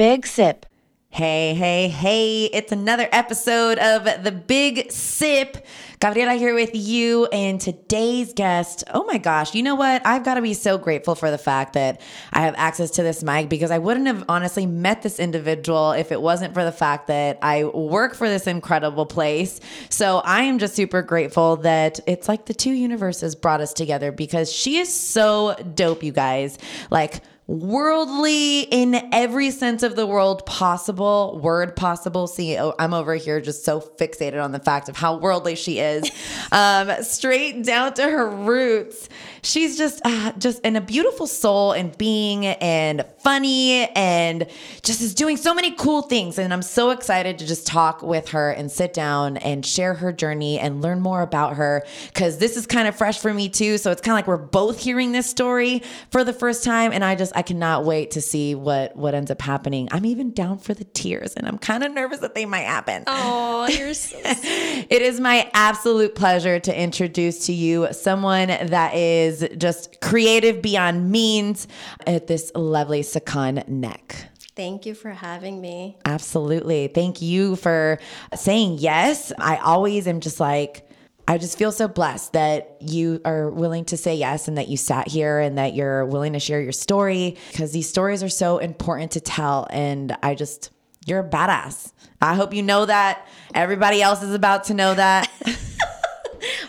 Big Sip. Hey, hey, hey, it's another episode of The Big Sip. Gabriela here with you and today's guest. Oh my gosh, you know what? I've got to be so grateful for the fact that I have access to this mic because I wouldn't have honestly met this individual if it wasn't for the fact that I work for this incredible place. So I am just super grateful that it's like the two universes brought us together because she is so dope, you guys. Like, worldly in every sense of the world possible, word possible. See, I'm over here just so fixated on the fact of how worldly she is. um, straight down to her roots. She's just uh, just in a beautiful soul and being and funny and just is doing so many cool things. And I'm so excited to just talk with her and sit down and share her journey and learn more about her because this is kind of fresh for me too. So it's kind of like we're both hearing this story for the first time, and I just I cannot wait to see what what ends up happening. I'm even down for the tears, and I'm kind of nervous that they might happen. Oh, you're so It is my absolute pleasure to introduce to you someone that is just creative beyond means at this lovely Sakhon Nhek. Thank you for having me. Absolutely. Thank you for saying yes. I always am just like, I just feel so blessed that you are willing to say yes and that you sat here and that you're willing to share your story because these stories are so important to tell. And I just, you're a badass. I hope you know that. Everybody else is about to know that.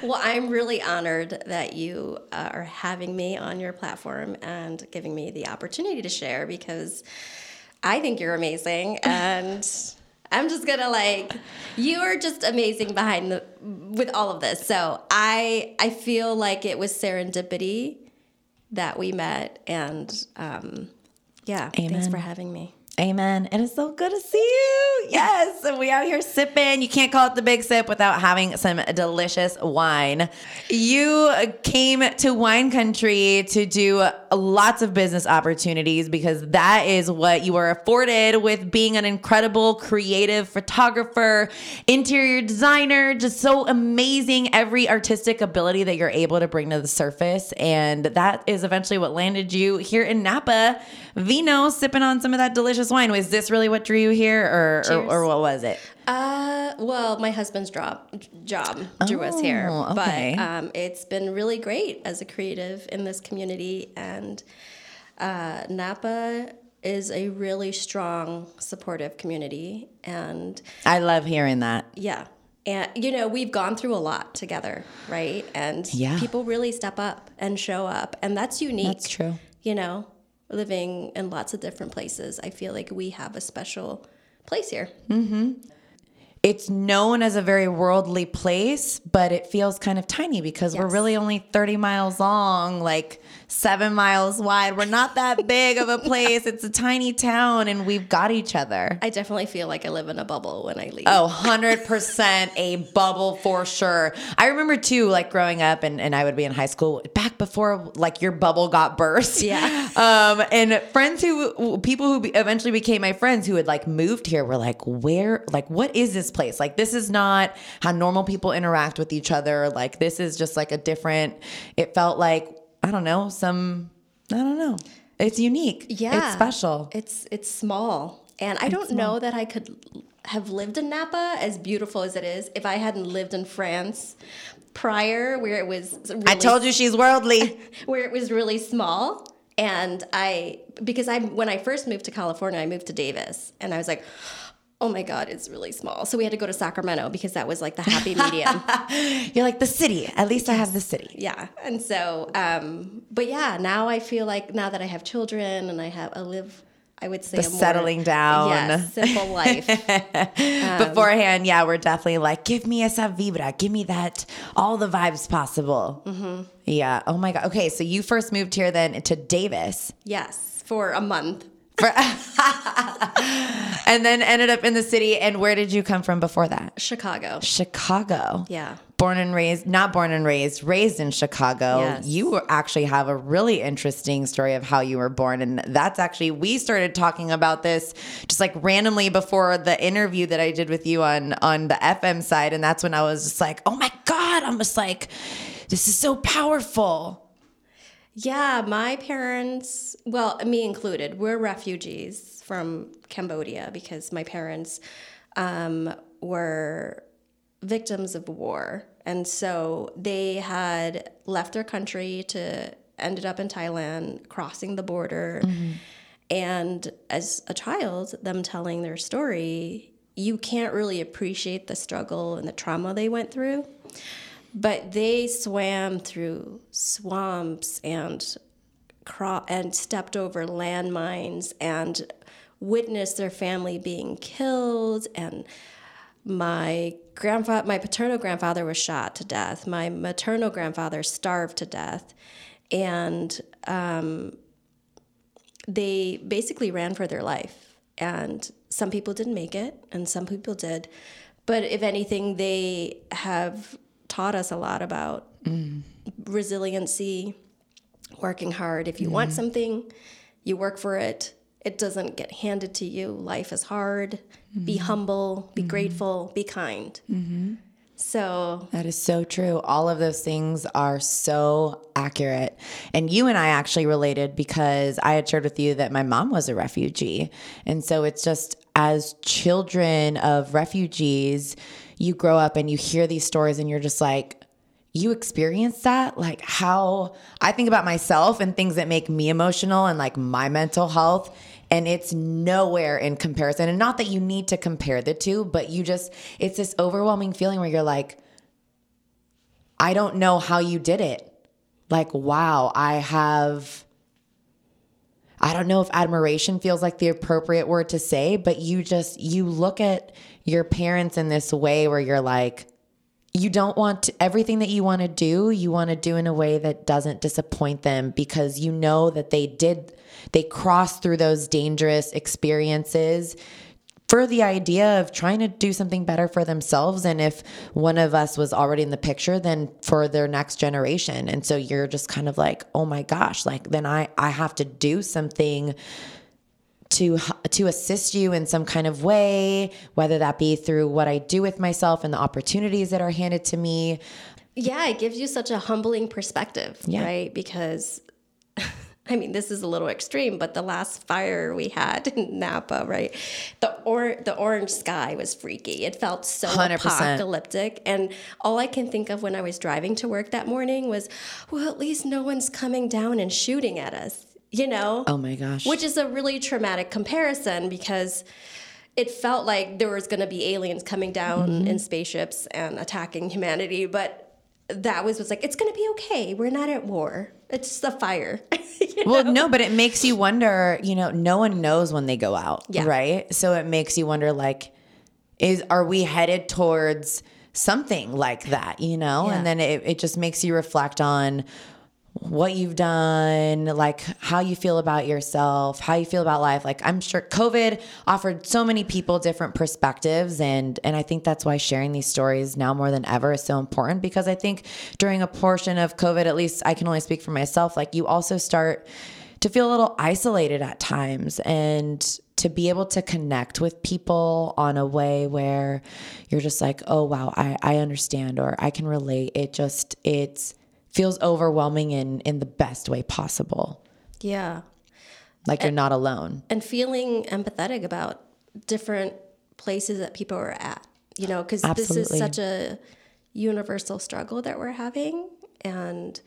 Well, I'm really honored that you uh, are having me on your platform and giving me the opportunity to share because I think you're amazing and I'm just gonna like you are just amazing behind the with all of this. So I I feel like it was serendipity that we met and um, yeah, thanks for having me. Amen. It is so good to see you. Yes. We out here sipping. You can't call it the big sip without having some delicious wine. You came to wine country to do lots of business opportunities because that is what you were afforded with being an incredible creative photographer, interior designer, just so amazing. Every artistic ability that you're able to bring to the surface. And that is eventually what landed you here in Napa, Vino, sipping on some of that delicious wine. Was this really what drew you here, or or, or what was it? Uh, well, my husband's job job drew us here, Oh, okay. but um, it's been really great as a creative in this community, and uh, Napa is a really strong, supportive community, and I love hearing that. yeah. And you know we've gone through a lot together, right? And Yeah. people really step up and show up, and that's unique. That's true. You know, living in lots of different places, I feel like we have a special place here. Mm-hmm. It's known as a very worldly place, but it feels kind of tiny because we're really only 30 miles long, like seven miles wide. We're not that big of a place. It's a tiny town and we've got each other. I definitely feel like I live in a bubble when I leave. Oh, 100% a bubble for sure. I remember too, like growing up and, and I would be in high school back before like your bubble got burst. Yeah. Um, and friends who, people who eventually became my friends who had like moved here were like, where, like, what is this place? Like, this is not how normal people interact with each other. Like, this is just like a different, it felt like, I don't know, some, I don't know. It's unique. Yeah. It's special. It's it's small, and I don't know that I could have lived in Napa as beautiful as it is if I hadn't lived in France prior, where it was. Really, I told you she's worldly. where it was really small, and I because I when I first moved to California, I moved to Davis, and I was like. Oh my God, it's really small. So we had to go to Sacramento because that was like the happy medium. You're like the city. At least I have the city. yeah and so um but yeah now i feel like now that i have children and i have i live i would say The a more, settling down. yes, simple life Beforehand, yeah, we're definitely like, give me esa vibra, give me that, all the vibes possible. Yeah. Oh my God. Okay. So you first moved here then to Davis yes for a month and then ended up in the city. And where did you come from before that? chicago Chicago. yeah Born and raised, not born and raised, raised in Chicago. Yes. You actually have a really interesting story of how you were born. And that's actually, we started talking about this just like randomly before the interview that I did with you on, on the FM side. And that's when I was just like, oh my God, I'm just like, this is so powerful. Yeah, my parents, well, me included, we're refugees from Cambodia because my parents um, were victims of war. And so they had left their country to ended up in Thailand, crossing the border. And as a child, them telling their story, you can't really appreciate the struggle and the trauma they went through. But they swam through swamps and cro- and stepped over landmines and witnessed their family being killed. And my grandfather my paternal grandfather was shot to death. My maternal grandfather starved to death. And um, they basically ran for their life. And some people didn't make it and some people did. But if anything they have taught us a lot about mm. resiliency working hard. If you want something you work for it. It doesn't get handed to you. Life is hard. Be mm-hmm. humble be mm-hmm. grateful be kind. Mm-hmm. So That is so true. All of those things are so accurate. And you and I actually related because I had shared with you that my mom was a refugee. And so it's just as children of refugees, you grow up and you hear these stories and you're just like, you experience that? Like how I think about myself and things that make me emotional and like my mental health. And it's nowhere in comparison. And not that you need to compare the two, but you just, it's this overwhelming feeling where you're like, I don't know how you did it. Like, wow, I have. I don't know if admiration feels like the appropriate word to say, but you just, you look at your parents in this way where you're like, you don't want to, everything that you want to do, you want to do in a way that doesn't disappoint them because you know that they did, they crossed through those dangerous experiences for the idea of trying to do something better for themselves. And if one of us was already in the picture, then for their next generation. And so you're just kind of like, oh my gosh, like then I, I have to do something to to assist you in some kind of way, whether that be through what I do with myself and the opportunities that are handed to me. Yeah, it gives you such a humbling perspective, Yeah. right? Because I mean, this is a little extreme, but the last fire we had in Napa, right? The or the orange sky was freaky. It felt so 100%. apocalyptic, and all I can think of when I was driving to work that morning was, well, at least no one's coming down and shooting at us, you know? Oh my gosh. Which is a really traumatic comparison because it felt like there was going to be aliens coming down Mm-hmm. in spaceships and attacking humanity, but that was was like it's to be okay. We're not at war. It's a fire. You well, know? no, but it makes you wonder, you know, no one knows when they go out, Yeah. right? So it makes you wonder like is are we headed towards something like that, you know? Yeah. And then it, it just makes you reflect on what you've done, like how you feel about yourself, how you feel about life. Like I'm sure COVID offered so many people different perspectives and and I think that's why sharing these stories now more than ever is so important because I think during a portion of COVID, at least I can only speak for myself, like you also start to feel a little isolated at times and to be able to connect with people on a way where you're just like, oh wow, I, I understand or I can relate. It just it's feels overwhelming in in the best way possible. yeah. Like you're not alone. And feeling empathetic about different places that people are at, you know, because this is such a universal struggle that we're having. And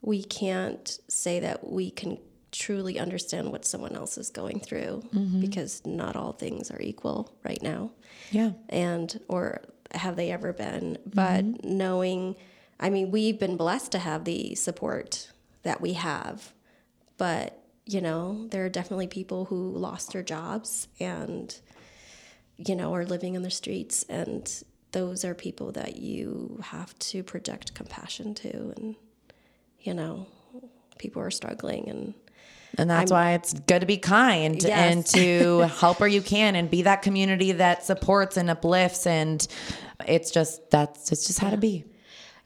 we can't say that we can truly understand what someone else is going through Mm-hmm. because not all things are equal right now. Yeah. and or have they ever been but Mm-hmm. knowing i mean we've been blessed to have the support that we have but you know there are definitely people who lost their jobs and you know are living on the streets and those are people that you have to project compassion to and you know people are struggling and And that's why it's good to be kind Yes. and to help where you can and be that community that supports and uplifts and it's just that's it's just how to be.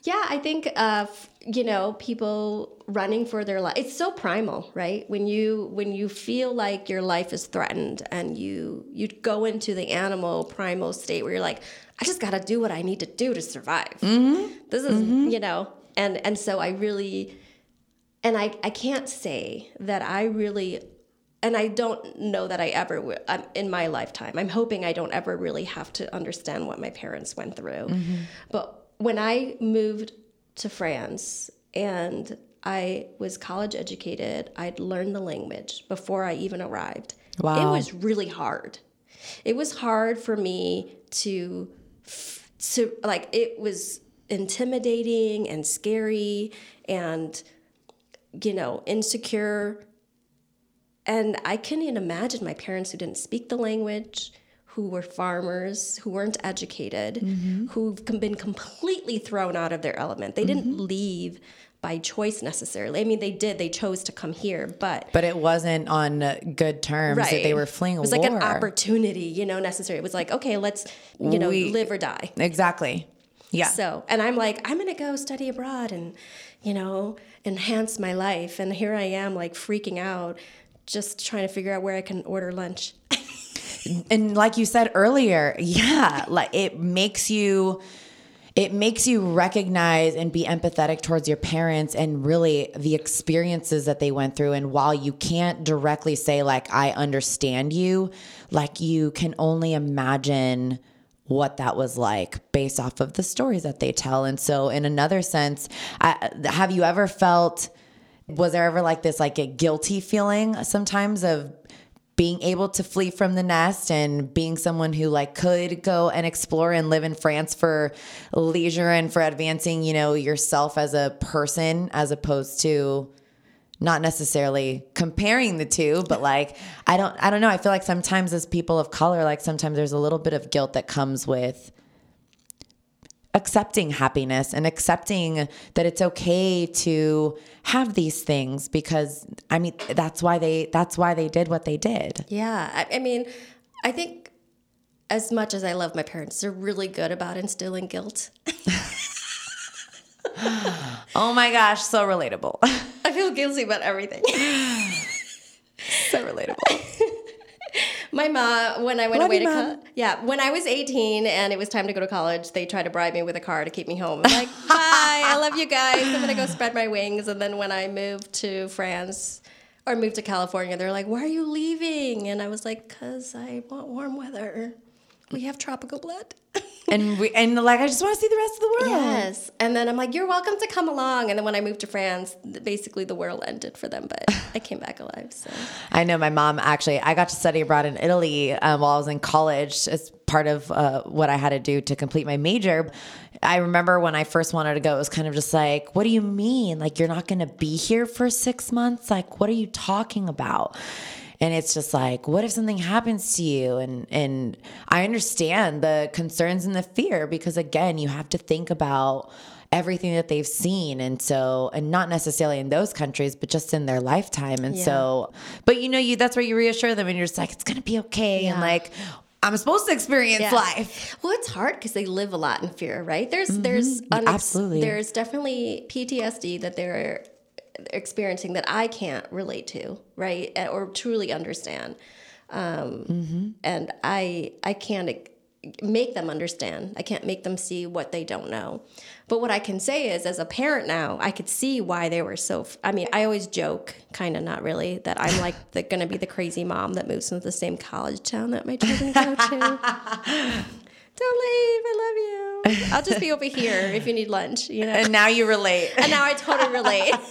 Yeah, I think uh, f- you know people running for their life. It's so primal, right? When you when you feel like your life is threatened, and you you go into the animal primal state where you're like, I just got to do what I need to do to survive. This is you know, and and so I really and I, I can't say that I really, and I don't know that I ever will um, in my lifetime. I'm hoping I don't ever really have to understand what my parents went through. But when I moved to France and I was college educated, I'd learned the language before I even arrived. Wow. It was really hard. It was hard for me to, to like, it was intimidating and scary and you know, insecure. And I couldn't even imagine my parents who didn't speak the language, who were farmers, who weren't educated, mm-hmm. who've been completely thrown out of their element. They didn't mm-hmm. leave by choice necessarily. I mean, they did, they chose to come here, but. But it wasn't on good terms that they were fleeing It was war. like an opportunity, you know, necessary. It was like, okay, let's, you know, We- live or die. Exactly. Yeah. So, and I'm like, I'm gonna go study abroad and, you know, enhance my life. And here I am, like freaking out, just trying to figure out where I can order lunch. and like you said earlier, yeah, like it makes you it makes you recognize and be empathetic towards your parents and really the experiences that they went through and while you can't directly say like I understand you, like you can only imagine what that was like based off of the stories that they tell. And so in another sense, I, have you ever felt was there ever like this like a guilty feeling sometimes of being able to flee from the nest and being someone who like could go and explore and live in France for leisure and for advancing, you know, yourself as a person as opposed to not necessarily comparing the two, but like I don't I don't know, I feel like sometimes as people of color like sometimes there's a little bit of guilt that comes with accepting happiness and accepting that it's okay to have these things because I mean that's why they that's why they did what they did. Yeah. I, I mean, I think as much as I love my parents, they're really good about instilling guilt. Oh my gosh, so relatable. I feel guilty about everything. so relatable. My mom, when I went Love away to Mom. co- yeah, when I was 18 and it was time to go to college, they tried to bribe me with a car to keep me home. I'm like, bye, I love you guys. I'm gonna go spread my wings. And then when I moved to France or moved to California, they're like, why are you leaving? And I was like, cause I want warm weather. We have tropical blood. and we and like I just want to see the rest of the world. Yes. And then I'm like, you're welcome to come along. And then when I moved to France, basically the world ended for them, but I came back alive. So I know my mom actually. I got to study abroad in Italy um, while I was in college as part of uh, what I had to do to complete my major. I remember when I first wanted to go, it was kind of just like, "What do you mean? Like you're not going to be here for six months? Like what are you talking about?" And it's just like, what if something happens to you? And and I understand the concerns and the fear because again, you have to think about everything that they've seen and so and not necessarily in those countries but just in their lifetime and Yeah. so but you know you that's where you reassure them and you're just like it's gonna be okay and like i'm supposed to experience Yeah. life Well, it's hard because they live a lot in fear, right? There's there's unex- Mm-hmm. absolutely. there's definitely PTSD that they're experiencing that I can't relate to, right, or truly understand. Um, Mm-hmm. And I I can't make them understand. I can't make them see what they don't know. But what I can say is, as a parent now, I could see why they were so. F- I mean, I always joke, kind of not really, that I'm like the, gonna be the crazy mom that moves into the same college town that my children go to. Don't leave. I love you. I'll just be over here if you need lunch, you know. and now you relate And now I totally relate.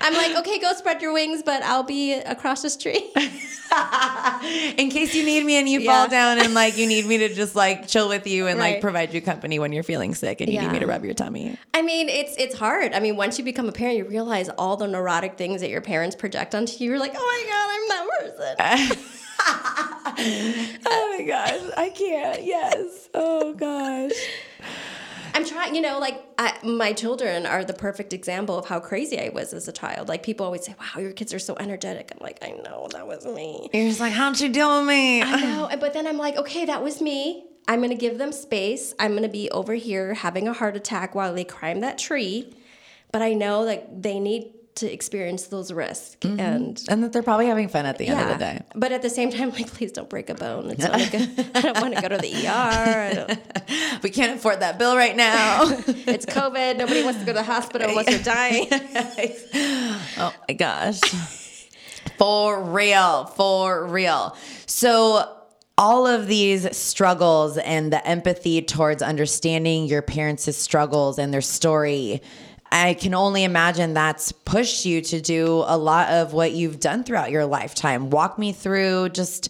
I'm like, okay, go spread your wings, but I'll be across the street. in case you need me and you Yeah. fall down and like you need me to just like chill with you and like provide you company when you're feeling sick and you need me to rub your tummy I mean, it's it's hard. I mean, once you become a parent, you realize all the neurotic things that your parents project onto you. You're like, oh my god, I'm that person. oh my gosh i can't yes oh gosh I'm trying, you know, like I, my children are the perfect example of how crazy I was as a child. Like people always say, "Wow, your kids are so energetic." I'm like, I know that was me. you're just like how'd you deal with me I know, but then I'm like, okay, that was me. I'm gonna give them space. I'm gonna be over here having a heart attack while they climb that tree. But I know that they need to experience those risks and And that they're probably having fun at the end of the day. but at the same time, like, please don't break a bone. It's not a good, I don't want to go to the ER. We can't afford that bill right now. it's COVID. Nobody wants to go to the hospital unless you're dying. oh my gosh. For real, for real. So, all of these struggles and the empathy towards understanding your parents' struggles and their story, I can only imagine that's pushed you to do a lot of what you've done throughout your lifetime. Walk me through just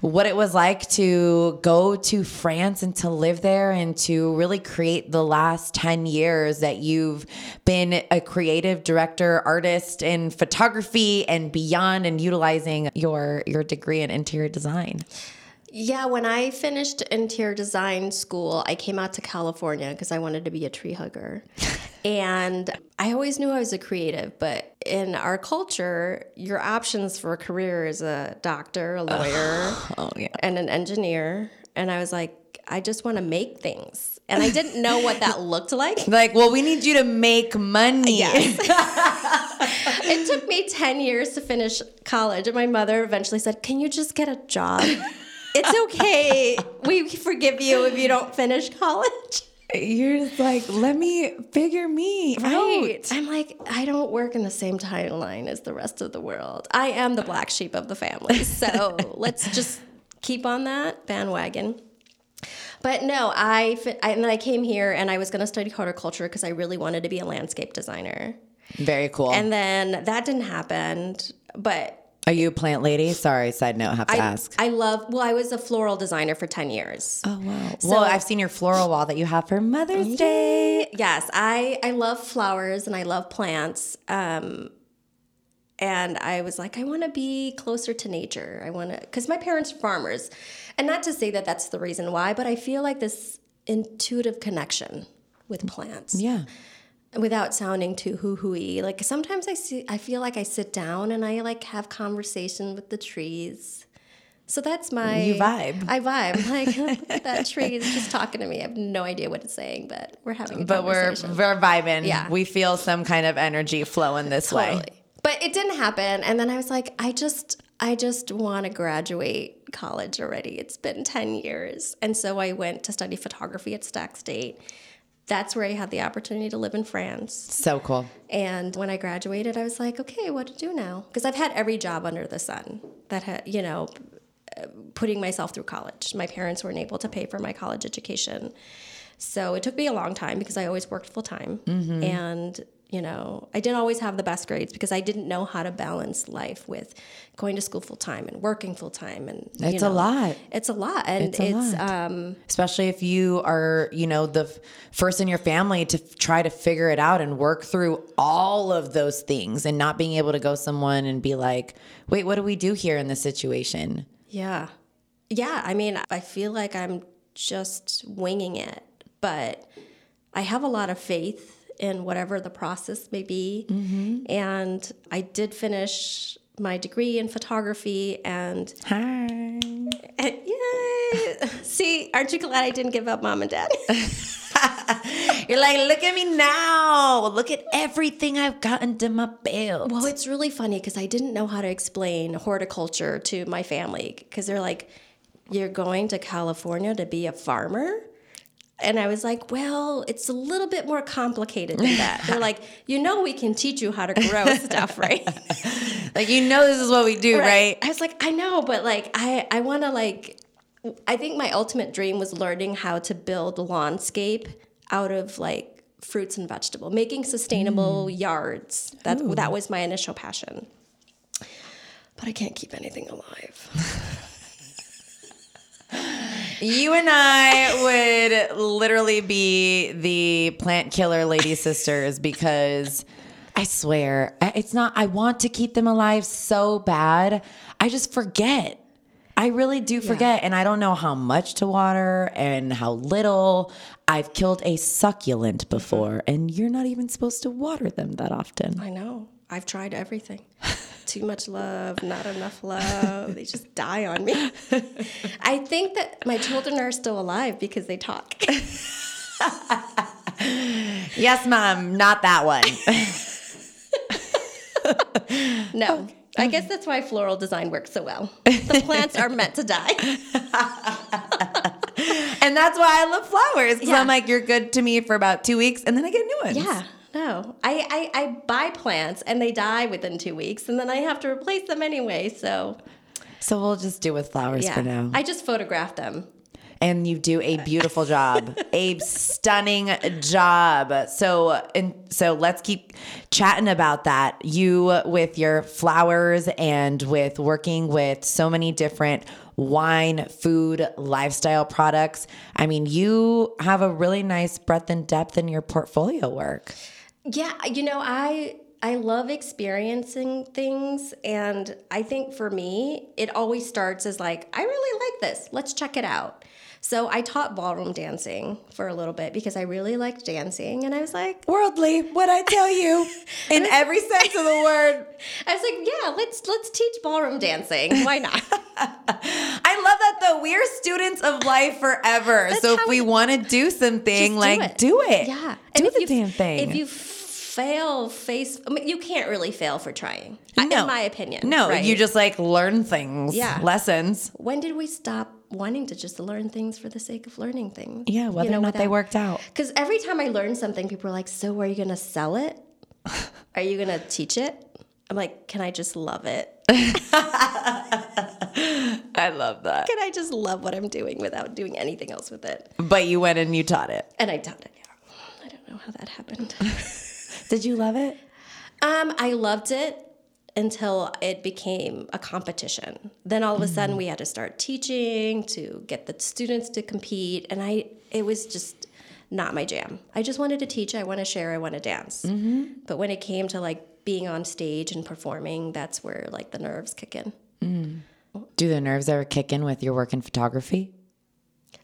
what it was like to go to France and to live there and to really create the last 10 years that you've been a creative director, artist in photography and beyond and utilizing your your degree in interior design. Yeah, when I finished interior design school, I came out to California because I wanted to be a tree hugger. and I always knew I was a creative, but in our culture, your options for a career is a doctor, a lawyer, Oh yeah. and an engineer. And I was like, I just want to make things. And I didn't know what that looked like. Like, well, we need you to make money. It took me 10 years to finish college, and my mother eventually said, Can you just get a job? It's okay. We forgive you if you don't finish college. You're just like, let me figure me Right. out. I'm like, I don't work in the same timeline as the rest of the world. I am the black sheep of the family. So let's just keep on that bandwagon. But no, I, I and then I came here and I was going to study horticulture because I really wanted to be a landscape designer. Very cool. And then that didn't happen. But Are you a plant lady? Sorry, side note, have to I, ask. I love, well, I was a floral designer for 10 years. Oh wow! well, I've seen your floral wall that you have for Mother's Day. Yes, I, I love flowers and I love plants. Um, and I was like, I want to be closer to nature. I want to, because my parents are farmers. And not to say that that's the reason why, but I feel like this intuitive connection with plants Yeah, without sounding too hoo hooey. Like sometimes I see, I feel like I sit down and I like have conversation with the trees. So that's my You vibe. I vibe. Like that tree is just talking to me. I have no idea what it's saying, but we're having a but we're we're vibing. Yeah. we feel some kind of energy flowing this way. But it didn't happen. And then I was like, I just I just want to graduate college already. It's been 10 years. And so I went to study photography at Sac State. That's where I had the opportunity to live in France. So cool. And when I graduated, I was like, okay, what to do now? Because I've had every job under the sun that had, you know, putting myself through college. My parents weren't able to pay for my college education. So it took me a long time because I always worked full time. Mm-hmm. And, you know, I didn't always have the best grades because I didn't know how to balance life with going to school full time and working full time. And you It's a lot. It's a lot. And It's it's, lot. um, Especially if you are, you know, the f- first in your family to f- try to figure it out and work through all of those things and not being able to go someone and be like, wait, what do we do here in this situation? Yeah. Yeah. I mean, I feel like I'm just winging it, but I have a lot of faith in whatever the process may be. Mm-hmm. And I did finish my degree in photography and, Hi. and yay! See, aren't you glad I didn't give up mom and dad? You're like, look at me now. Look at everything I've gotten to my belt. well, it's really funny because I didn't know how to explain horticulture to my family because they're like, you're going to California to be a farmer? And I was like, well, it's a little bit more complicated than that. They're like, you know, we can teach you how to grow stuff, right? Like, you know, this is what we do, right? I was like, I know, but like, I, I want to like, I think my ultimate dream was learning how to build landscape out of like fruits and vegetable, making sustainable mm. yards. That that was my initial passion. But I can't keep anything alive. You and I would literally be the plant killer lady sisters because I swear it's not, I want to keep them alive so bad. I just forget. I really do forget. And I don't know how much to water and how little. I've killed a succulent before, mm-hmm. and you're not even supposed to water them that often. I know. I've tried everything. Too much love, not enough love. They just die on me. I think that my children are still alive because they talk. Yes, mom, not that one. No. I guess that's why floral design works so well. The plants are meant to die. And that's why I love flowers. Because Yeah. I'm like, you're good to me for about two weeks, and then I get new ones. Yeah. No. I, I, I buy plants and they die within two weeks and then I have to replace them anyway. So So we'll just do with flowers for now. I just photograph them. and you do a beautiful job, a stunning job. So and so let's keep chatting about that. You with your flowers and with working with so many different wine, food, lifestyle products. I mean, you have a really nice breadth and depth in your portfolio work. Yeah, you know, I I love experiencing things and I think for me, it always starts as like, I really like this. Let's check it out. So I taught ballroom dancing for a little bit because I really liked dancing and I was like Worldly, what I tell you, in every sense of the word. I was like, yeah, let's let's teach ballroom dancing. Why not? I love that though. We are students of life forever. so if how we want to do something, like do it. Yeah. Do the you, damn thing. If you fail face I mean, you can't really fail for trying. No. In my opinion. no, right? you just like learn things. Yeah. Lessons. when did we stop wanting to just learn things for the sake of learning things? Yeah, whether or not they worked out. Because every time I learn something, people are like, "So, are you going to sell it? Are you going to teach it?" I'm like, "Can I just love it? I love that. Can I just love what I'm doing without doing anything else with it?" But you went and you taught it. And I taught it. Yeah. I don't know how that happened. Did you love it? um, I loved it until it became a competition. Then all of a sudden, mm. we had to start teaching to get the students to compete, and I it was just not my jam. I just wanted to teach. I want to share. I want to dance. Mm-hmm. But when it came to like being on stage and performing, that's where like the nerves kick in. Mm. Oh. Do the nerves ever kick in with your work in photography?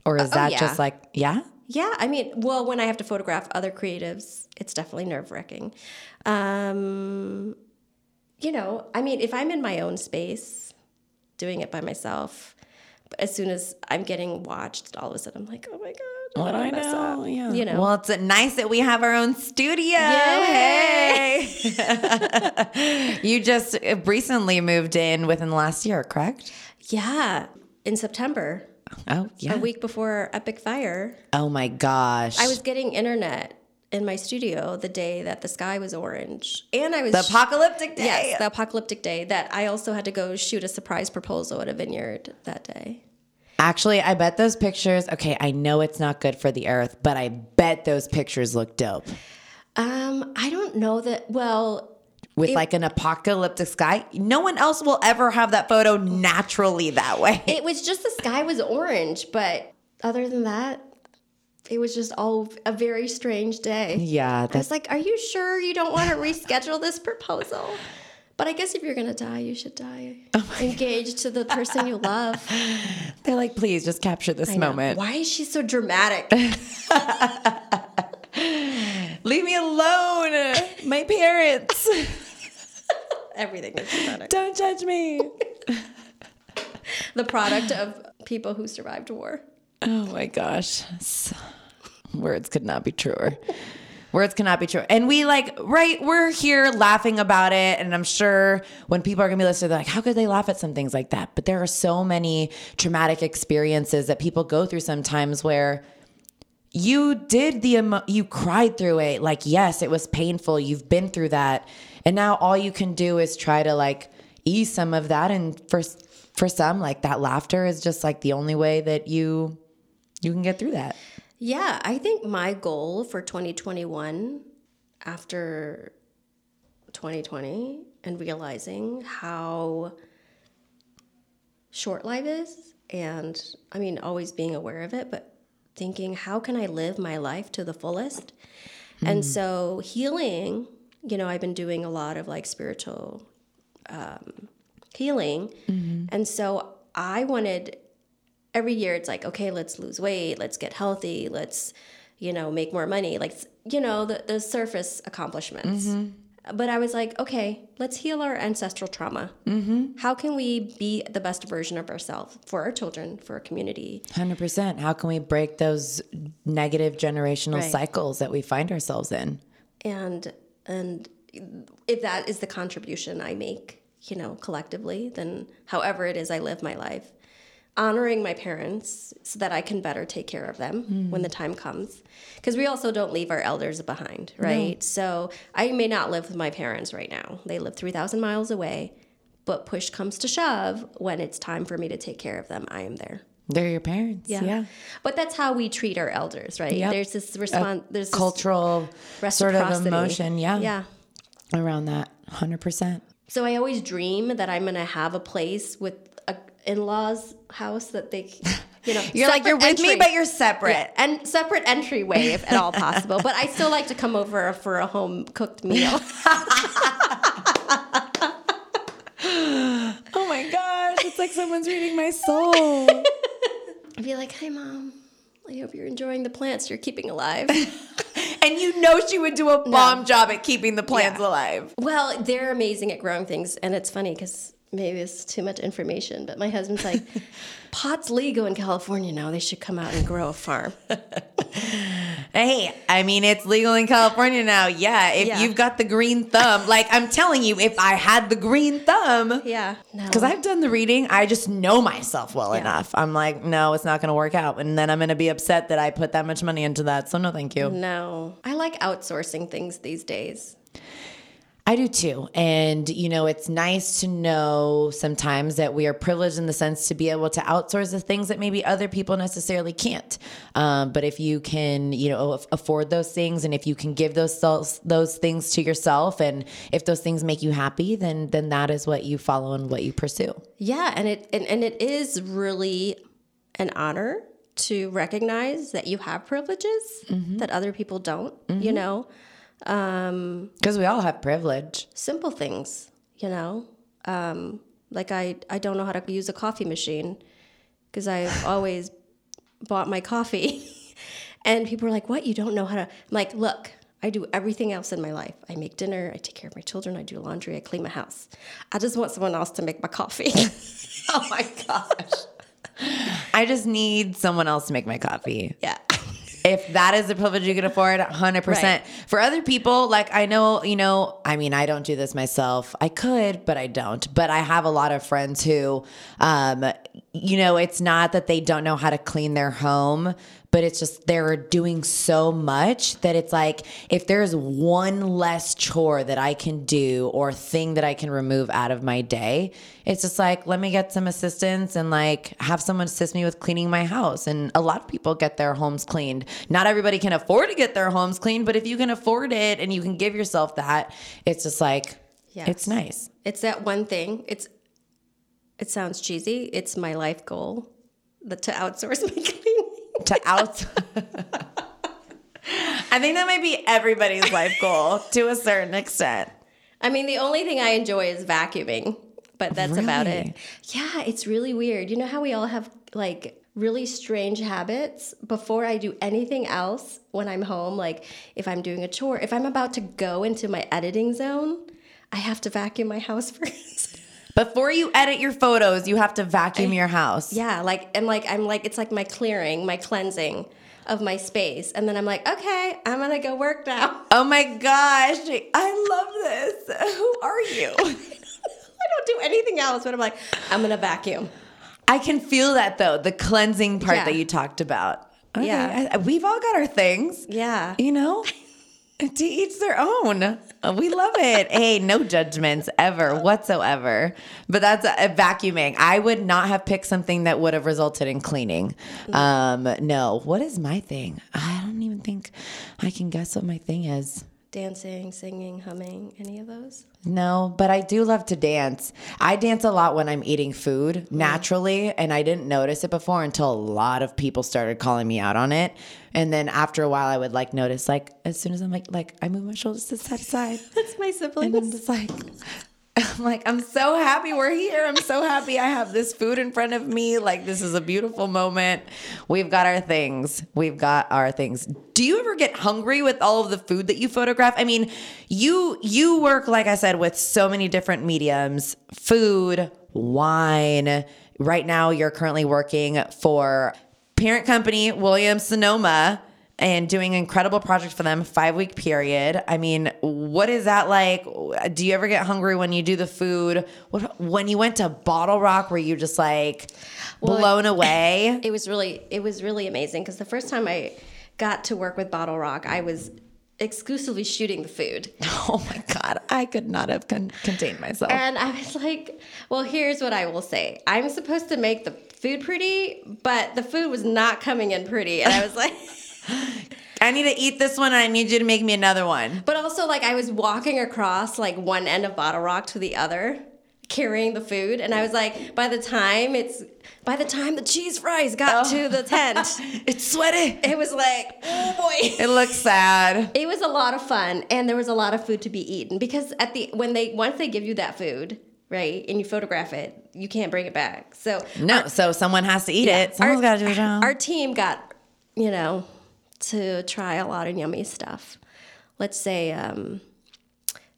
Or is oh, that yeah. just like, yeah? Yeah, I mean, well, when I have to photograph other creatives, it's definitely nerve wracking. Um, you know, I mean, if I'm in my own space doing it by myself, but as soon as I'm getting watched, all of a sudden I'm like, oh my God, what, I mess up? Yeah. You know, Well, it's nice that we have our own studio. Yay. Hey. you just recently moved in within the last year, correct? yeah, in September, Oh, yeah. a week before Epic Fire, oh my gosh. I was getting internet in my studio the day that the sky was orange. And I was the apocalyptic day. Yes, the apocalyptic day that I also had to go shoot a surprise proposal at a vineyard that day. Actually, I bet those pictures, okay, I know it's not good for the earth, but I bet those pictures look dope. Um, I don't know that. Well, With like an apocalyptic sky. No one else will ever have that photo naturally that way. it was just the sky was orange, but other than that, it was just all a very strange day. yeah, I that's was like, "Are you sure you don't want to reschedule this proposal?" But I guess if you're gonna die, you should die oh engaged to the person you love. they're like, please just capture this I know. moment. Why is she so dramatic? Leave me alone. My parents. Everything is dramatic. Don't judge me. The product of people who survived war. Oh my gosh. Words could not be truer. Words cannot be true. And we like, right, we're here laughing about it. And I'm sure when people are to be listening, they're like, how could they laugh at some things like that? But there are so many traumatic experiences that people go through sometimes where you did the, emo- you cried through it. Like, yes, it was painful. You've been through that. And now all you can do is try to like ease some of that. And for, for some, like that laughter is just like the only way that you, you can get through that. Yeah, I think my goal for 2021 after 2020 and realizing how short life is and I mean always being aware of it but thinking how can I live my life to the fullest? And so healing, you know, I've been doing a lot of like spiritual um, healing. And so I wanted every year it's like okay let's lose weight let's get healthy let's you know make more money like you know the, the surface accomplishments but i was like okay let's heal our ancestral trauma mm-hmm. how can we be the best version of ourselves for our children for our community Hundred percent. How can we break those negative generational Right. cycles that we find ourselves in? and and if that is the contribution I make, you know, collectively, then however it is I live my life, honoring my parents so that I can better take care of them hmm. when the time comes. Because we also don't leave our elders behind, right? So I may not live with my parents right now. They live 3,000 miles away, but push comes to shove when it's time for me to take care of them, I am there. They're your parents. Yeah. yeah. But that's how we treat our elders, right? Yep. There's this response, there's this Cultural sort of emotion. Yeah. Yeah. Around that. 100%. So I always dream that I'm going to have a place with in-laws house that they, you know, You're like, you're with me, but you're separate. Yeah, and separate entryway if at all possible. But I still like to come over for a home cooked meal. Oh my gosh. It's like someone's reading my soul. I'd be like, "Hey, mom, I hope you're enjoying the plants you're keeping alive." and you know she would do a bomb job at keeping the plants Yeah. alive. Well, they're amazing at growing things, and it's funny because maybe it's too much information. But my husband's like, "Pot's legal in California now. They should come out and grow a farm." Hey, I mean, it's legal in California now. Yeah. If Yeah. you've got the green thumb, like I'm telling you, if I had the green thumb, Yeah, no. Because I've done the reading, I just know myself well Yeah. enough. I'm like, no, it's not going to work out. And then I'm going to be upset that I put that much money into that. So, no, thank you. no, I like outsourcing things these days. I do too. And, you know, it's nice to know sometimes that we are privileged in the sense to be able to outsource the things that maybe other people necessarily can't. Um, but if you can, you know, afford those things and if you can give those those things to yourself and if those things make you happy, then then that is what you follow and what you pursue. Yeah, and it and, and it is really an honor to recognize that you have privileges that other people don't. You know, Because we all have privilege. simple things. You know, um, like I I don't know how to use a coffee machine because I've always bought my coffee, and people are like, "What? You don't know how to?" I'm like, "Look." I do everything else in my life. I make dinner, I take care of my children, I do laundry, I clean my house. I just want someone else to make my coffee. Oh my gosh. I just need someone else to make my coffee. yeah. If that is the privilege you can afford, 100%. Right. For other people, like I know, you know, I mean, I don't do this myself. I could, but I don't. But I have a lot of friends who, um, you know, it's not that they don't know how to clean their home, but it's just they're doing so much that it's like if there's one less chore that I can do or thing that I can remove out of my day, it's just like let me get some assistance and like have someone assist me with cleaning my house. And a lot of people get their homes cleaned. Not everybody can afford to get their homes cleaned, but if you can afford it and you can give yourself that, it's just like Yes. it's nice. It's that one thing. It's it sounds cheesy. It's my life goal to outsource my cleaning. To out. I think that might be everybody's life goal to a certain extent. I mean, the only thing I enjoy is vacuuming, but that's about it. Yeah, it's really weird. You know how we all have like really strange habits before I do anything else when I'm home, like if I'm doing a chore, if I'm about to go into my editing zone, I have to vacuum my house first. Before you edit your photos, you have to vacuum your house. Yeah, like and like I'm like it's like my clearing, my cleansing of my space, and then I'm like, okay, I'm gonna go work now. Oh my gosh, I love this. Who are you? I don't do anything else, but I'm like, I'm gonna vacuum. I can feel that though, the cleansing part Yeah. that you talked about. Okay, Yeah. I- we've all got our things. Yeah. You know, to each their own. Uh, We love it. hey, no judgments ever whatsoever. But that's a, vacuuming. I would not have picked something that would have resulted in cleaning. Um, no. What is my thing? I don't even think I can guess what my thing is. Dancing, singing, humming, any of those? No, but I do love to dance. I dance a lot when I'm eating food mm. naturally, and I didn't notice it before until a lot of people started calling me out on it. And then after a while, I would like notice, like as soon as I'm like, like I move my shoulders to side to side, That's my and I'm just like, I'm like, I'm so happy we're here. I'm so happy I have this food in front of me. Like this is a beautiful moment. We've got our things. We've got our things. Do you ever get hungry with all of the food that you photograph? I mean, you you work like I said with so many different mediums, food, wine. Right now you're currently working for parent company Williams Sonoma and doing incredible projects for them, five week period. I mean, what is that like? Do you ever get hungry when you do the food? What, when you went to BottleRock, were you just like blown away? It was really it was really amazing because the first time I got to work with BottleRock, I was exclusively shooting the food. Oh my God, I could not have con- contained myself. And I was like, well, here's what I will say. I'm supposed to make the food pretty, but the food was not coming in pretty. And I was like, I need to eat this one and I need you to make me another one. but also like I was walking across like one end of BottleRock to the other, carrying the food. And I was like, by the time it's by the time the cheese fries got to oh. the tent, It's sweaty. it was like, oh boy. It looks sad. It was a lot of fun, and there was a lot of food to be eaten because at the when they once they give you that food, right, and you photograph it, you can't bring it back. So No, so someone has to eat yeah, it. Someone's got to do a job. Our team got, you know, to try a lot of yummy stuff. Let's say, um,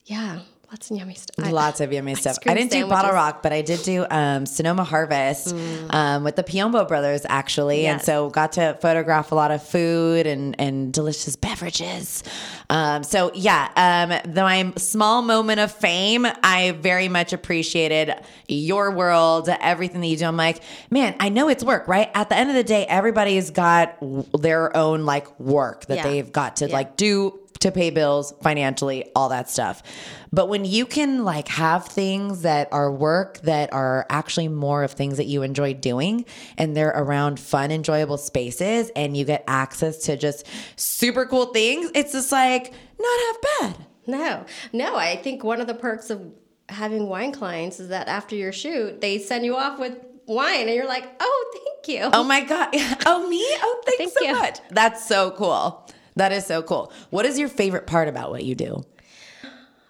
yeah, lots of yummy stuff. I- Lots of yummy stuff. I didn't do. BottleRock, but I did do um, Sonoma Harvest um, with the Piombo brothers, actually. And so got to photograph a lot of food and, and delicious beverages. Um, so, yeah, um, the, my small moment of fame, I very much appreciated your world, everything that you do. I'm like, man, I know it's work, right? At the end of the day, everybody's got their own like work that Yeah. they've got to Yeah. like do to pay bills financially, all that stuff. But when you can like have things that are work that are actually more of things that you enjoy doing and they're around fun, enjoyable spaces and you get access to just super cool things, it's just like not half bad. No, no. I think one of the perks of having wine clients is that after your shoot, they send you off with wine, and you're like, oh, thank you. Oh my God. Oh, me? Oh, thanks Thank so you. much. That's so cool. That is so cool. What is your favorite part about what you do?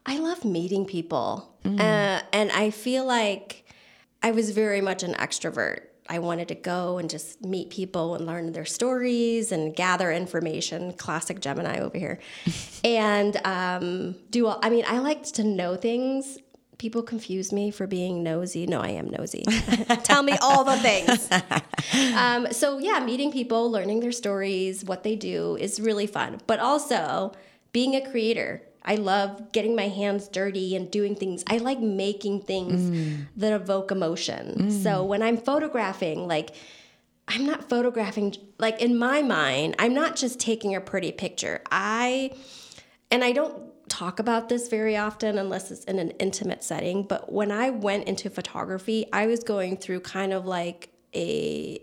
I love meeting people. Uh, and I feel like I was very much an extrovert. I wanted to go and just meet people and learn their stories and gather information. Classic Gemini over here. and um, do all, I mean, I liked to know things. People confuse me for being nosy. No, I am nosy. Tell me all the things. Um, so yeah, meeting people, learning their stories, what they do is really fun. But also being a creator. I love getting my hands dirty and doing things. I like making things that evoke emotion. So when I'm photographing, like I'm not photographing like in my mind, I'm not just taking a pretty picture. I and I don't talk about this very often unless it's in an intimate setting, but when I went into photography, I was going through kind of like a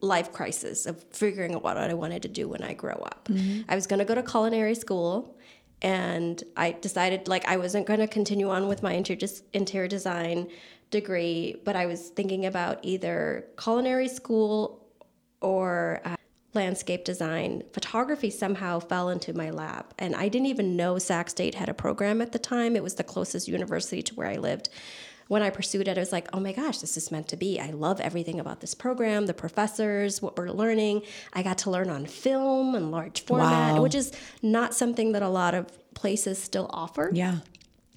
life crisis of figuring out what I wanted to do when I grow up. I was going to go to culinary school and I decided like I wasn't going to continue on with my interior, interior design degree, but I was thinking about either culinary school or uh, landscape design. Photography somehow fell into my lap, and I didn't even know Sac State had a program at the time. It was the closest university to where I lived. When I pursued it, I was like, oh my gosh, this is meant to be. I love everything about this program, the professors, what we're learning. I got to learn on film and large format, Wow. which is not something that a lot of places still offer Yeah.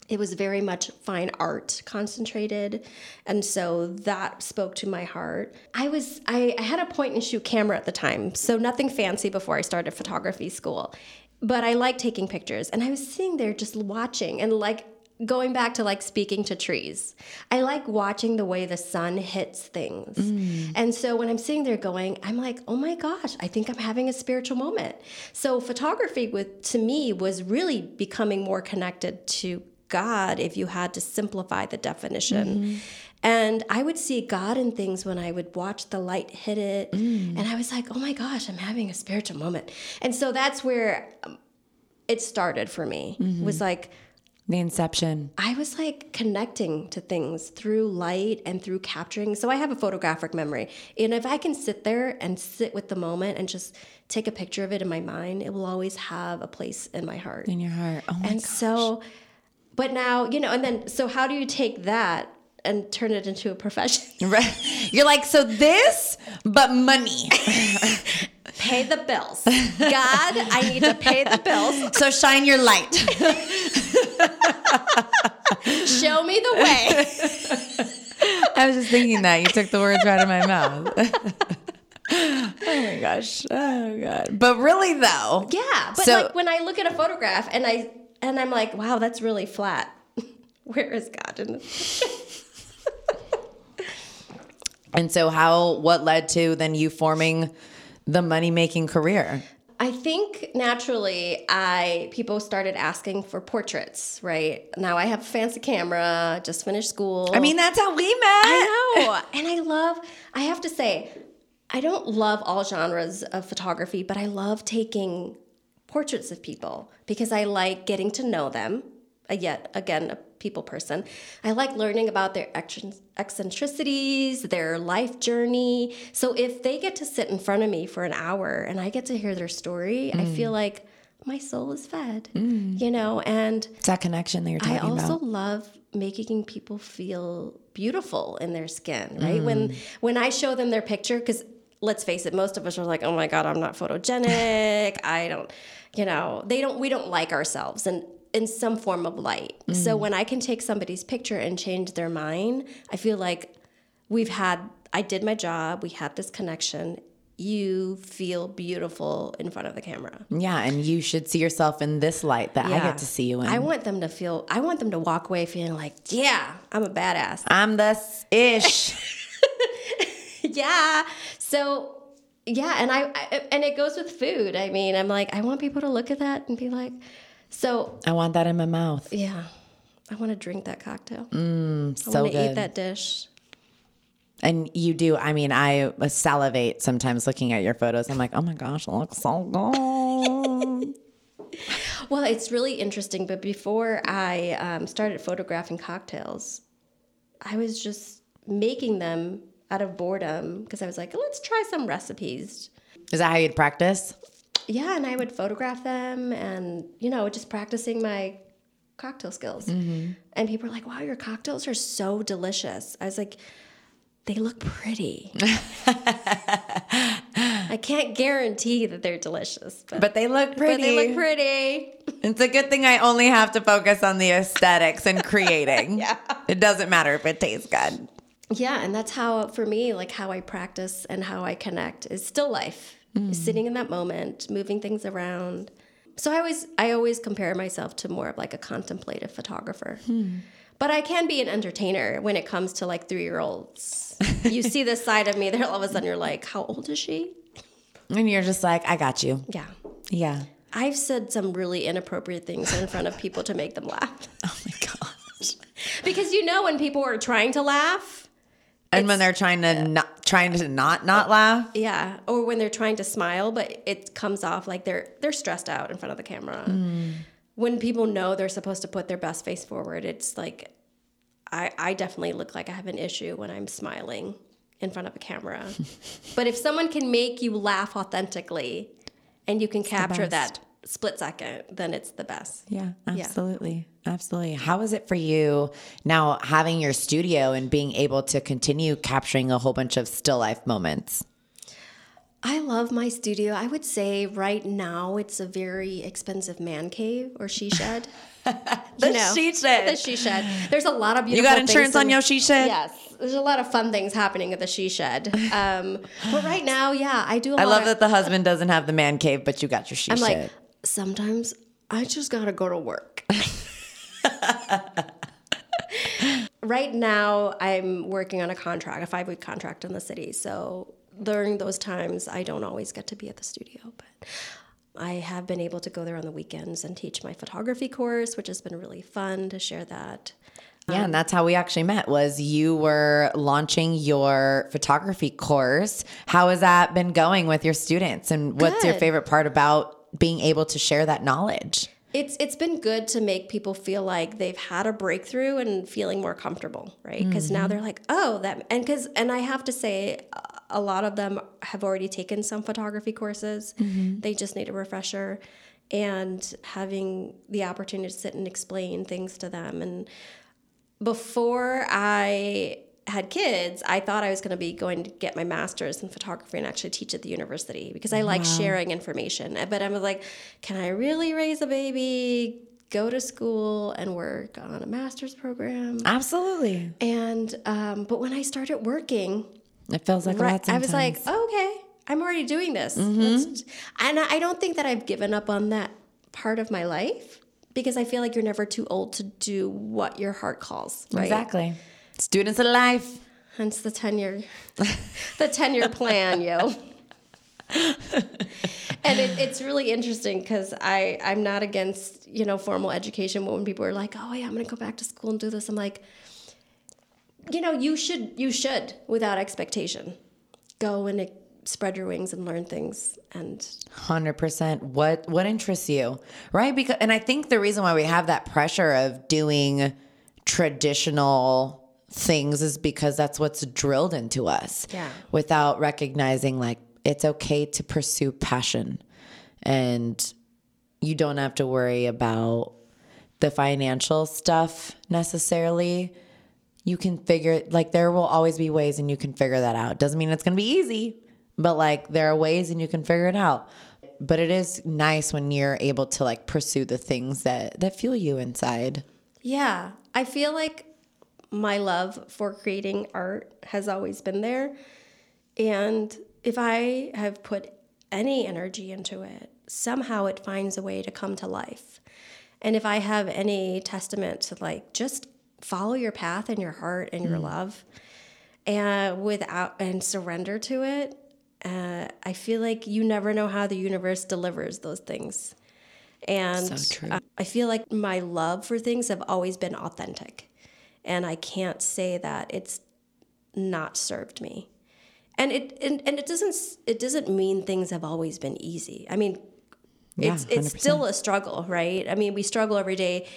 It was very much fine art concentrated and so that spoke to my heart. I was I, I had a point and shoot camera at the time so nothing fancy before i started photography school but i like taking pictures and i was sitting there just watching and like going back to like speaking to trees. I like watching the way the sun hits things. Mm. And so when i'm sitting there going i'm like oh my gosh i think i'm having a spiritual moment. So photography with to me was really becoming more connected to god if you had to simplify the definition mm-hmm. and i would see god in things when i would watch the light hit it mm. and i was like oh my gosh i'm having a spiritual moment and so that's where um, it started for me mm-hmm. was like The inception. I was like connecting to things through light and through capturing. So I have a photographic memory. And if I can sit there and sit with the moment and just take a picture of it in my mind, it will always have a place in my heart. In your heart. Oh my and so, but now, you know, and then, so how do you take that and turn it into a profession? Right. You're like, so this, but money. pay the bills. God, I need to pay the bills. So shine your light. Show me the way. I was just thinking that. You took the words right out of my mouth. oh my gosh. Oh god. But really though. Yeah, but So- like when I look at a photograph and I and I'm like, wow, that's really flat. Where is God in this? And so how what led to then you forming the money making career? I think naturally, I people started asking for portraits. Right now, I have a fancy camera. Just finished school. I mean, that's how we met. I know, and I love. I have to say, I don't love all genres of photography, but I love taking portraits of people because I like getting to know them. Uh, yet again, a people person. I like learning about their eccentricities, their life journey. So if they get to sit in front of me for an hour and I get to hear their story, I feel like my soul is fed. You know, and It's that connection that you're talking about. I also about. love making people feel beautiful in their skin, right? When when I show them their picture, because let's face it, most of us are like, oh my god, I'm not photogenic. I don't, you know, they don't. We don't like ourselves, and in some form of light. So mm. when I can take somebody's picture and change their mind, I feel like we've had. I did my job. We had this connection. You feel beautiful in front of the camera. Yeah, and you should see yourself in this light that I get to see you in. I want them to feel. I want them to walk away feeling like, yeah, I'm a badass. I'm the ish. yeah. So yeah, and I, I and it goes with food. I mean, I'm like, I want people to look at that and be like, so I want that in my mouth. yeah, I want to drink that cocktail. I Mm, So want to eat that dish. And you do. I mean, I salivate sometimes looking at your photos. I'm like, oh my gosh, it looks so good. Well, it's really interesting. But before I um, started photographing cocktails, I was just making them out of boredom because I was like, let's try some recipes. Is that how you'd practice? Yeah, and I would photograph them and, you know, just practicing my cocktail skills. Mm-hmm. And people are like, wow, your cocktails are so delicious. I was like, they look pretty. I can't guarantee that they're delicious, but, But they look pretty. they look pretty. It's a good thing I only have to focus on the aesthetics and creating. Yeah. It doesn't matter if it tastes good. Yeah, and that's how, for me, like how I practice and how I connect is still life. Is sitting in that moment, moving things around. So I always, I always compare myself to more of like a contemplative photographer. Hmm. But I can be an entertainer when it comes to like three year olds. you see this side of me, then all of a sudden you're like, how old is she? And you're just like, I got you. Yeah. Yeah. I've said some really inappropriate things in front of people to make them laugh. Oh my gosh. Because you know when people are trying to laugh, And when they're trying to not trying to not not laugh. Yeah, or when they're trying to smile, but it comes off like they're they're stressed out in front of the camera. Hmm. When people know they're supposed to put their best face forward, it's like I I definitely look like I have an issue when I'm smiling in front of a camera. but if someone can make you laugh authentically and you can capture that split second, then it's the best. Yeah, absolutely. Absolutely. How is it for you now having your studio and being able to continue capturing a whole bunch of still life moments? I love my studio. I would say right now it's a very expensive man cave or she shed. The she shed. The she shed. There's a lot of beautiful. You got insurance on in- your she shed? Yes, there's a lot of fun things happening at the she shed. Um, but right now, yeah, I do. I I love that the husband doesn't have the man cave, but you got your she I'm shed. like sometimes I just gotta go to work. right now, I'm working on a contract, a five week contract in the city. So during those times, I don't always get to be at the studio, but I have been able to go there on the weekends and teach my photography course, which has been really fun to share that. Yeah, and that's how we actually met. Was you were launching your photography course? How has that been going with your students? And what's your favorite part about being able to share that knowledge? It's it's been good to make people feel like they've had a breakthrough and feeling more comfortable, right? Because now mm-hmm. they're like, oh, that and because and I have to say, a- a lot of them have already taken some photography courses. Mm-hmm. They just need a refresher, and having the opportunity to sit and explain things to them. And before I had kids, I thought I was going to be going to get my master's in photography and actually teach at the university because I like sharing information. But I was like, can I really raise a baby, go to school, and work on a master's program? Absolutely. And um, but when I started working, It feels like right, I was like, sometimes. okay, I'm already doing this. Let's- And I don't think that I've given up on that part of my life because I feel like you're never too old to do what your heart calls, right? Exactly. Students of life. Hence the tenure, the 10 year plan, yo. and it, it's really interesting because I I'm not against you know formal education. But when people are like, "Oh yeah, I'm gonna go back to school and do this," I'm like, you know, you should you should without expectation go and spread your wings and learn things. And Hundred percent. What what interests you, right? Because and I think the reason why we have that pressure of doing traditional things is because that's what's drilled into us. Yeah. Without recognizing like it's okay to pursue passion, and you don't have to worry about the financial stuff necessarily. You can figure like there will always be ways and you can figure that out. Doesn't mean it's going to be easy, but like there are ways and you can figure it out. But it is nice when you're able to like pursue the things that that fuel you inside. yeah, I feel like my love for creating art has always been there. And if I have put any energy into it, somehow it finds a way to come to life. And if I have any testament to like just follow your path and your heart and your love and without and surrender to it, uh, I feel like you never know how the universe delivers those things. And So true. I feel like my love for things have always been authentic. And I can't say that it's not served me. And it and, and it doesn't it doesn't mean things have always been easy. I mean, Yeah, it's it's 100%. still a struggle, right? I mean, we struggle every day.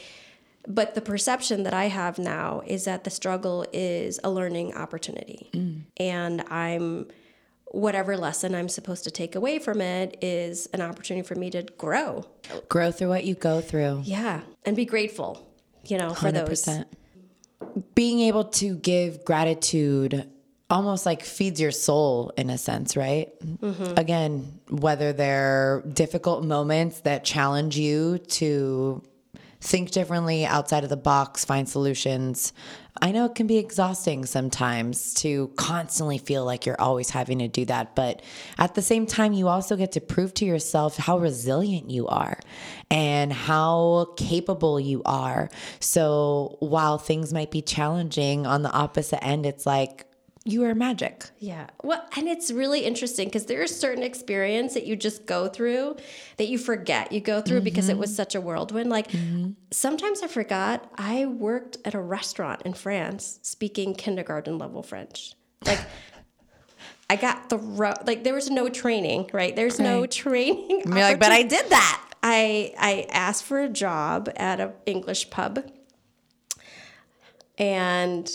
But the perception that I have now is that the struggle is a learning opportunity. Mm. And I'm whatever lesson I'm supposed to take away from it is an opportunity for me to grow. Grow through what you go through. Yeah, and be grateful, you know, for those. 100%. Being able to give gratitude almost like feeds your soul in a sense, right? Mm-hmm. Again, whether they're difficult moments that challenge you to think differently outside of the box, find solutions. I know it can be exhausting sometimes to constantly feel like you're always having to do that, but at the same time, you also get to prove to yourself how resilient you are and how capable you are. So while things might be challenging on the opposite end, it's like you are magic. Yeah. Well, and it's really interesting because there is certain experience that you just go through that you forget. You go through because it was mm-hmm. such a whirlwind. Like mm-hmm. sometimes I forgot I worked at a restaurant in France speaking kindergarten level French. Like I got the ro- like there was no training, right? There's no training. You're like, but I did that. I I asked for a job at an English pub, and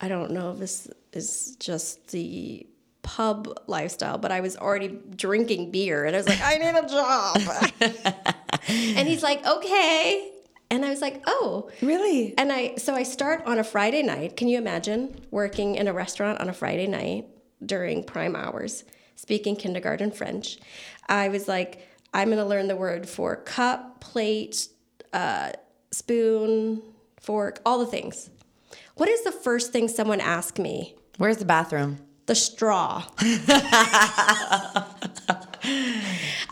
I don't know if this is just the pub lifestyle, but I was already drinking beer, and I was like, I need a job. and he's like, okay, and I was like, oh. Really? And I so I start on a Friday night. Can you imagine working in a restaurant on a Friday night during prime hours, speaking kindergarten French? I was like, I'm going to learn the word for cup, plate, uh, spoon, fork, all the things. What is the first thing someone asked me? Where's the bathroom? The straw. I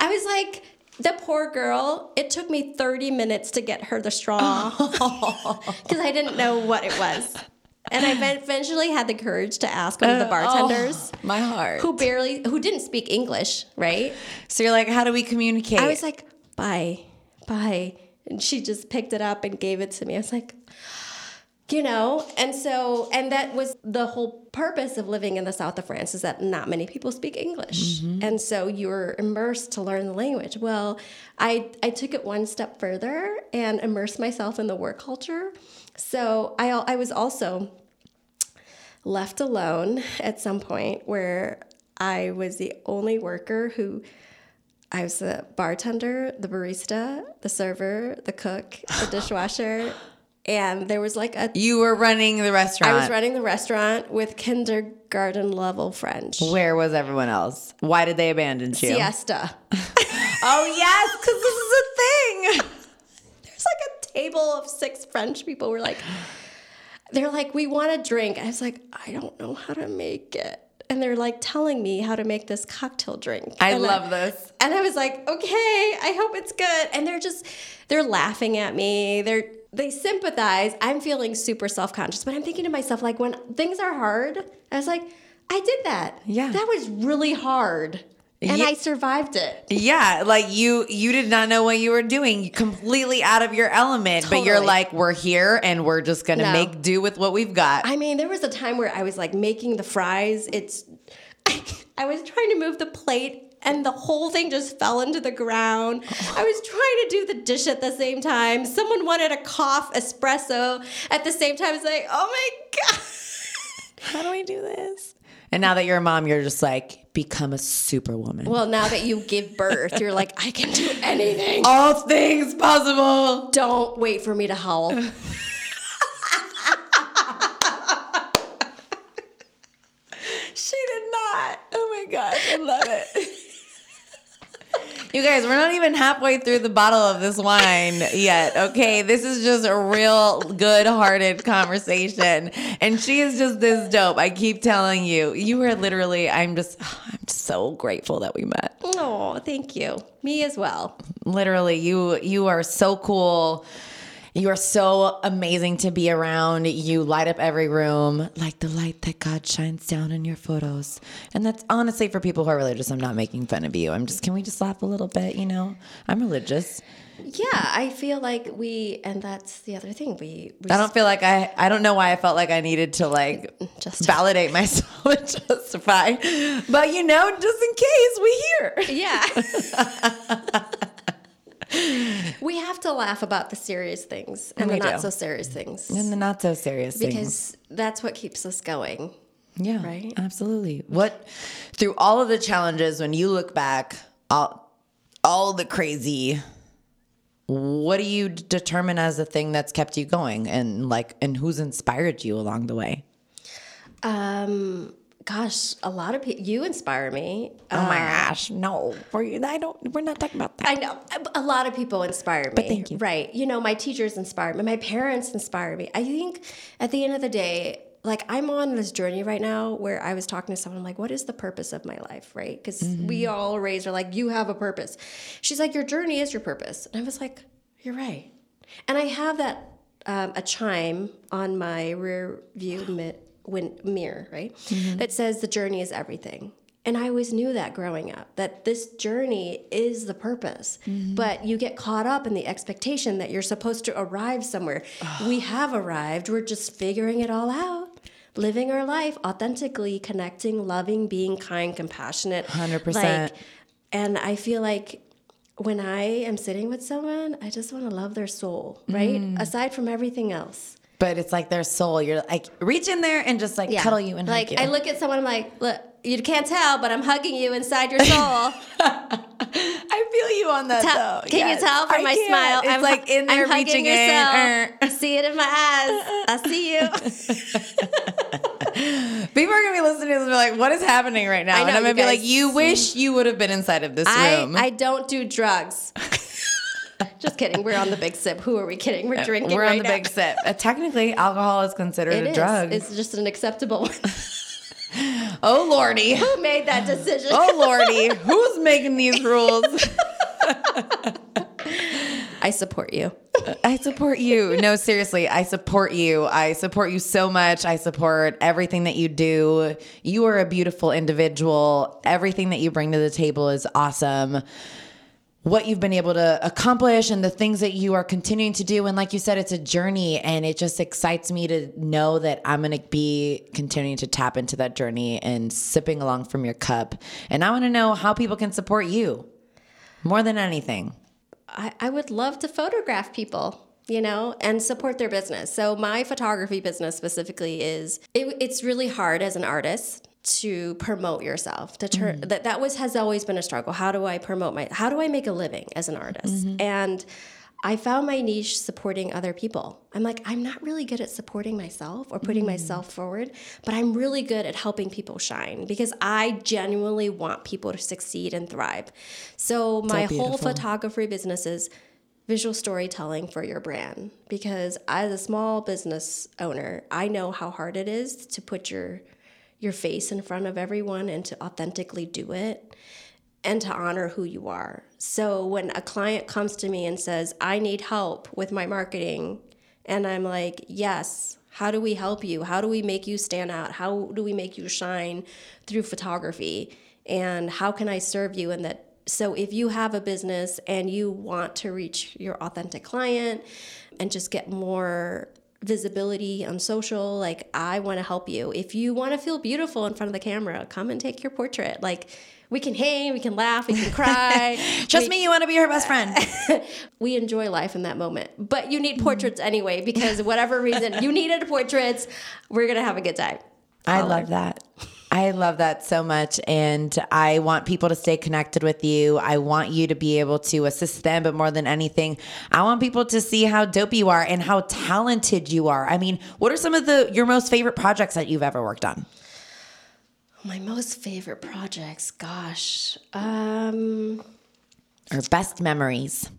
was like, the poor girl, it took me 30 minutes to get her the straw because I didn't know what it was. And I eventually had the courage to ask one of the oh, bartenders Oh, my heart. who barely, who didn't speak English, right? So you're like, how do we communicate? I was like, bye, bye. And she just picked it up and gave it to me. I was like, you know, and so, and that was the whole purpose of living in the south of France is that not many people speak English. Mm-hmm. And so you're immersed to learn the language. Well, I, I took it one step further and immersed myself in the work culture. So I, I was also left alone at some point where I was the only worker who I was the bartender, the barista, the server, the cook, the dishwasher, and there was like a. you were running the restaurant. I was running the restaurant with kindergarten level French. Where was everyone else? Why did they abandon you? Siesta. Oh yes, because this is a thing. There's like a table of six French people. We're like, they're like, we want a drink. I was like, I don't know how to make it. and they're like telling me how to make this cocktail drink. I And love this. And I was like, okay, I hope it's good. And they're just, they're laughing at me. They're, they sympathize. I'm feeling super self conscious, but I'm thinking to myself, like, when things are hard, I was like, I did that. Yeah. That was really hard. And Ye- I survived it. Yeah, like you you did not know what you were doing, completely out of your element, but you're like we're here and we're just going to No. make do with what we've got. I mean, there was a time where I was like making the fries. It's, I was trying to move the plate and the whole thing just fell into the ground. I was trying to do the dish at the same time. Someone wanted a cough espresso at the same time. It's like, oh my God. How do we do this? And now that you're a mom, you're just like become a superwoman. Well, now that you give birth, you're like, I can do anything. All things possible. Don't wait for me to howl. She did not. Oh my gosh, I love it. You guys, we're not even halfway through the bottle of this wine yet. Okay, this is just a real good-hearted conversation, and she is just this dope. I keep telling you, you are literally. I'm just, I'm so grateful that we met. Oh, thank you. Me as well. Literally, you, you are so cool. You are so amazing to be around. You light up every room like the light that God shines down in your photos. And that's honestly for people who are religious. I'm not making fun of you. I'm just, can we just laugh a little bit? You know, I'm religious. Yeah, I feel like we, and that's the other thing. We, we I don't feel like I, I don't know why I felt like I needed to like Just- validate myself and justify. But you know, just in case we hear. Yeah. we have to laugh about the serious things and the do. not so serious things And the not so serious things. because that's what keeps us going. Yeah, Right? Absolutely. What through all of the challenges when you look back, all all the crazy, what do you determine as the thing that's kept you going and like and who's inspired you along the way? Um, gosh, a lot of people, you inspire me. Oh my uh, gosh, no. We're, I don't we're not talking about that. I know uh, a lot of people inspire me. But thank you. Right. You know, my teachers inspire me. My parents inspire me. I think at the end of the day, like I'm on this journey right now where I was talking to someone I'm like, what is the purpose of my life? Right. Because mm-hmm. we all raised are like, you have a purpose. She's like, your journey is your purpose. And I was like, you're right. And I have that, um, a chime on my rear view mi- win- mirror, right? That says the journey is everything. And I always knew that growing up, that this journey is the purpose. But you get caught up in the expectation that you're supposed to arrive somewhere. we have arrived, we're just figuring it all out. Living our life authentically, connecting, loving, being kind, compassionate. 100%. Like, and I feel like when I am sitting with someone, I just want to love their soul, right? Aside from everything else. But it's like their soul. You're like reach in there and just like cuddle you and like hug you. I look at someone, I'm like, look, you can't tell, but I'm hugging you inside your soul. I feel you on that though. can Yes, you tell from I my can. smile? It's I'm like in there I'm hugging reaching your in. soul. er. see it in my eyes. I see you. People are gonna be listening to this and be like, "What is happening right now?" Know, and I'm gonna be like, "You wish you would have been inside of this I, room." I don't do drugs. Just kidding. We're on the big sip. Who are we kidding? We're drinking. We're on right the now. big sip. Uh, technically, alcohol is considered It a is. drug. It's just an acceptable one. oh lordy, Who made that decision? oh lordy, who's making these rules? I support you. I support you. No, seriously, I support you. I support you so much. I support everything that you do. You are a beautiful individual. Everything that you bring to the table is awesome. What you've been able to accomplish and the things that you are continuing to do. And like you said, it's a journey and it just excites me to know that I'm going to be continuing to tap into that journey and sipping along from your cup. And I want to know how people can support you more than anything. I, I would love to photograph people you know and support their business so my photography business specifically is it, it's really hard as an artist to promote yourself to turn that that was has always been a struggle. How do i promote my how do i make a living as an artist? And I found my niche supporting other people. I'm like, I'm not really good at supporting myself or putting myself forward, but I'm really good at helping people shine because I genuinely want people to succeed and thrive. So, my whole photography business is visual storytelling for your brand because as a small business owner, I know how hard it is to put your your face in front of everyone and to authentically do it and to honor who you are. So when a client comes to me and says, I need help with my marketing, and I'm like, yes, how do we help you? How do we make you stand out? How do we make you shine through photography? And how can I serve you? And that, so if you have a business and you want to reach your authentic client and just get more visibility on social, like I want to help you. If you want to feel beautiful in front of the camera, come and take your portrait. Like, we can hang, we can laugh, we can cry. Trust we, me, you want to be her best friend. we enjoy life in that moment. But you need portraits mm-hmm. anyway, because whatever reason you needed portraits, we're gonna have a good time. I love that. I love that so much. And I want people to stay connected with you. I want you to be able to assist them, but more than anything, I want people to see how dope you are and how talented you are. I mean, what are some of the your most favorite projects that you've ever worked on? My most favorite projects, gosh. Um or best memories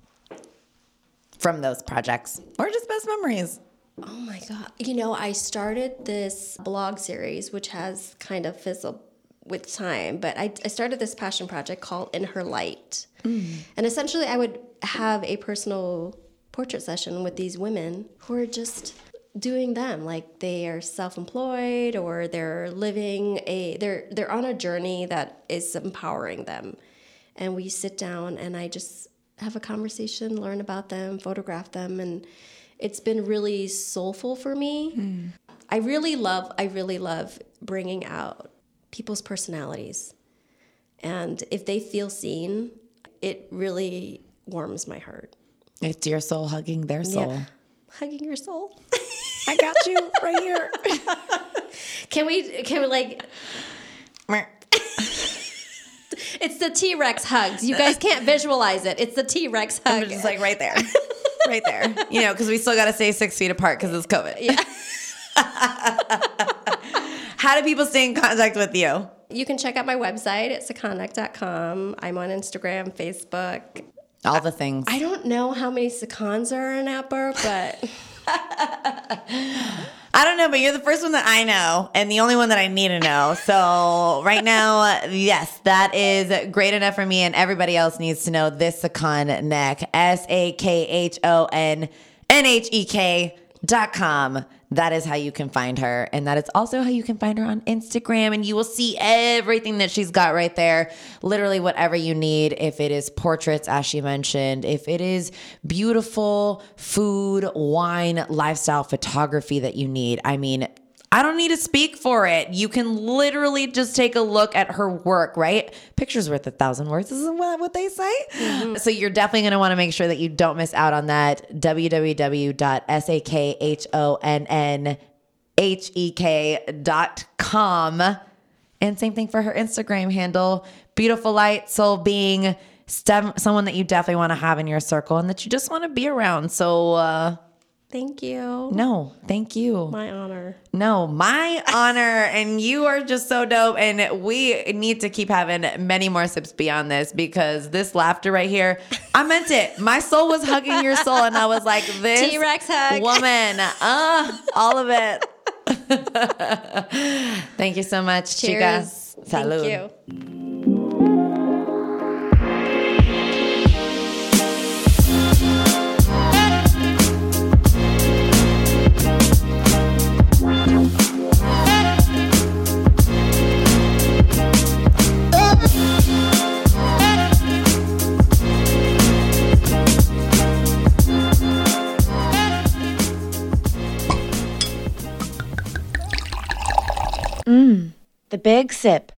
from those projects or just best memories. Oh my god. You know, I started this blog series which has kind of fizzled with time, but I, I started this passion project called In Her Light. Mm. And essentially I would have a personal portrait session with these women who are just doing them like they are self-employed or they're living a they're they're on a journey that is empowering them and we sit down and i just have a conversation learn about them photograph them and it's been really soulful for me mm. i really love i really love bringing out people's personalities and if they feel seen it really warms my heart it's your soul hugging their soul yeah. hugging your soul I got you right here. can we? Can we like? It's the T Rex hugs. You guys can't visualize it. It's the T Rex hug. I'm just like right there, right there. You know, because we still got to stay six feet apart because it's COVID. Yeah. How do people stay in contact with you? You can check out my website at sakhonnhek.com. I'm on Instagram, Facebook. All the things. I don't know how many Sakhons are in Atburg, but I don't know, but you're the first one that I know and the only one that I need to know. So right now, yes, that is great enough for me and everybody else needs to know this Sakhon Nhek. S A K H O N N H E K dot com. That is how you can find her. And that is also how you can find her on Instagram. And you will see everything that she's got right there. Literally, whatever you need. If it is portraits, as she mentioned, if it is beautiful food, wine, lifestyle photography that you need. I mean, I don't need to speak for it. You can literally just take a look at her work, right? Pictures worth a thousand words. Isn't that what they say? Mm-hmm. So you're definitely going to want to make sure that you don't miss out on that. www.sakhonnhek.com. And same thing for her Instagram handle. Beautiful light, soul being, someone that you definitely want to have in your circle and that you just want to be around. So, uh, Thank you. No, thank you. My honor. No, my honor. And you are just so dope. And we need to keep having many more sips beyond this because this laughter right here, I meant it. My soul was hugging your soul. And I was like, this T Rex hug. woman, uh, all of it. Thank you so much, Cheers. Chica. Salud. Thank you. Mmm, the big sip.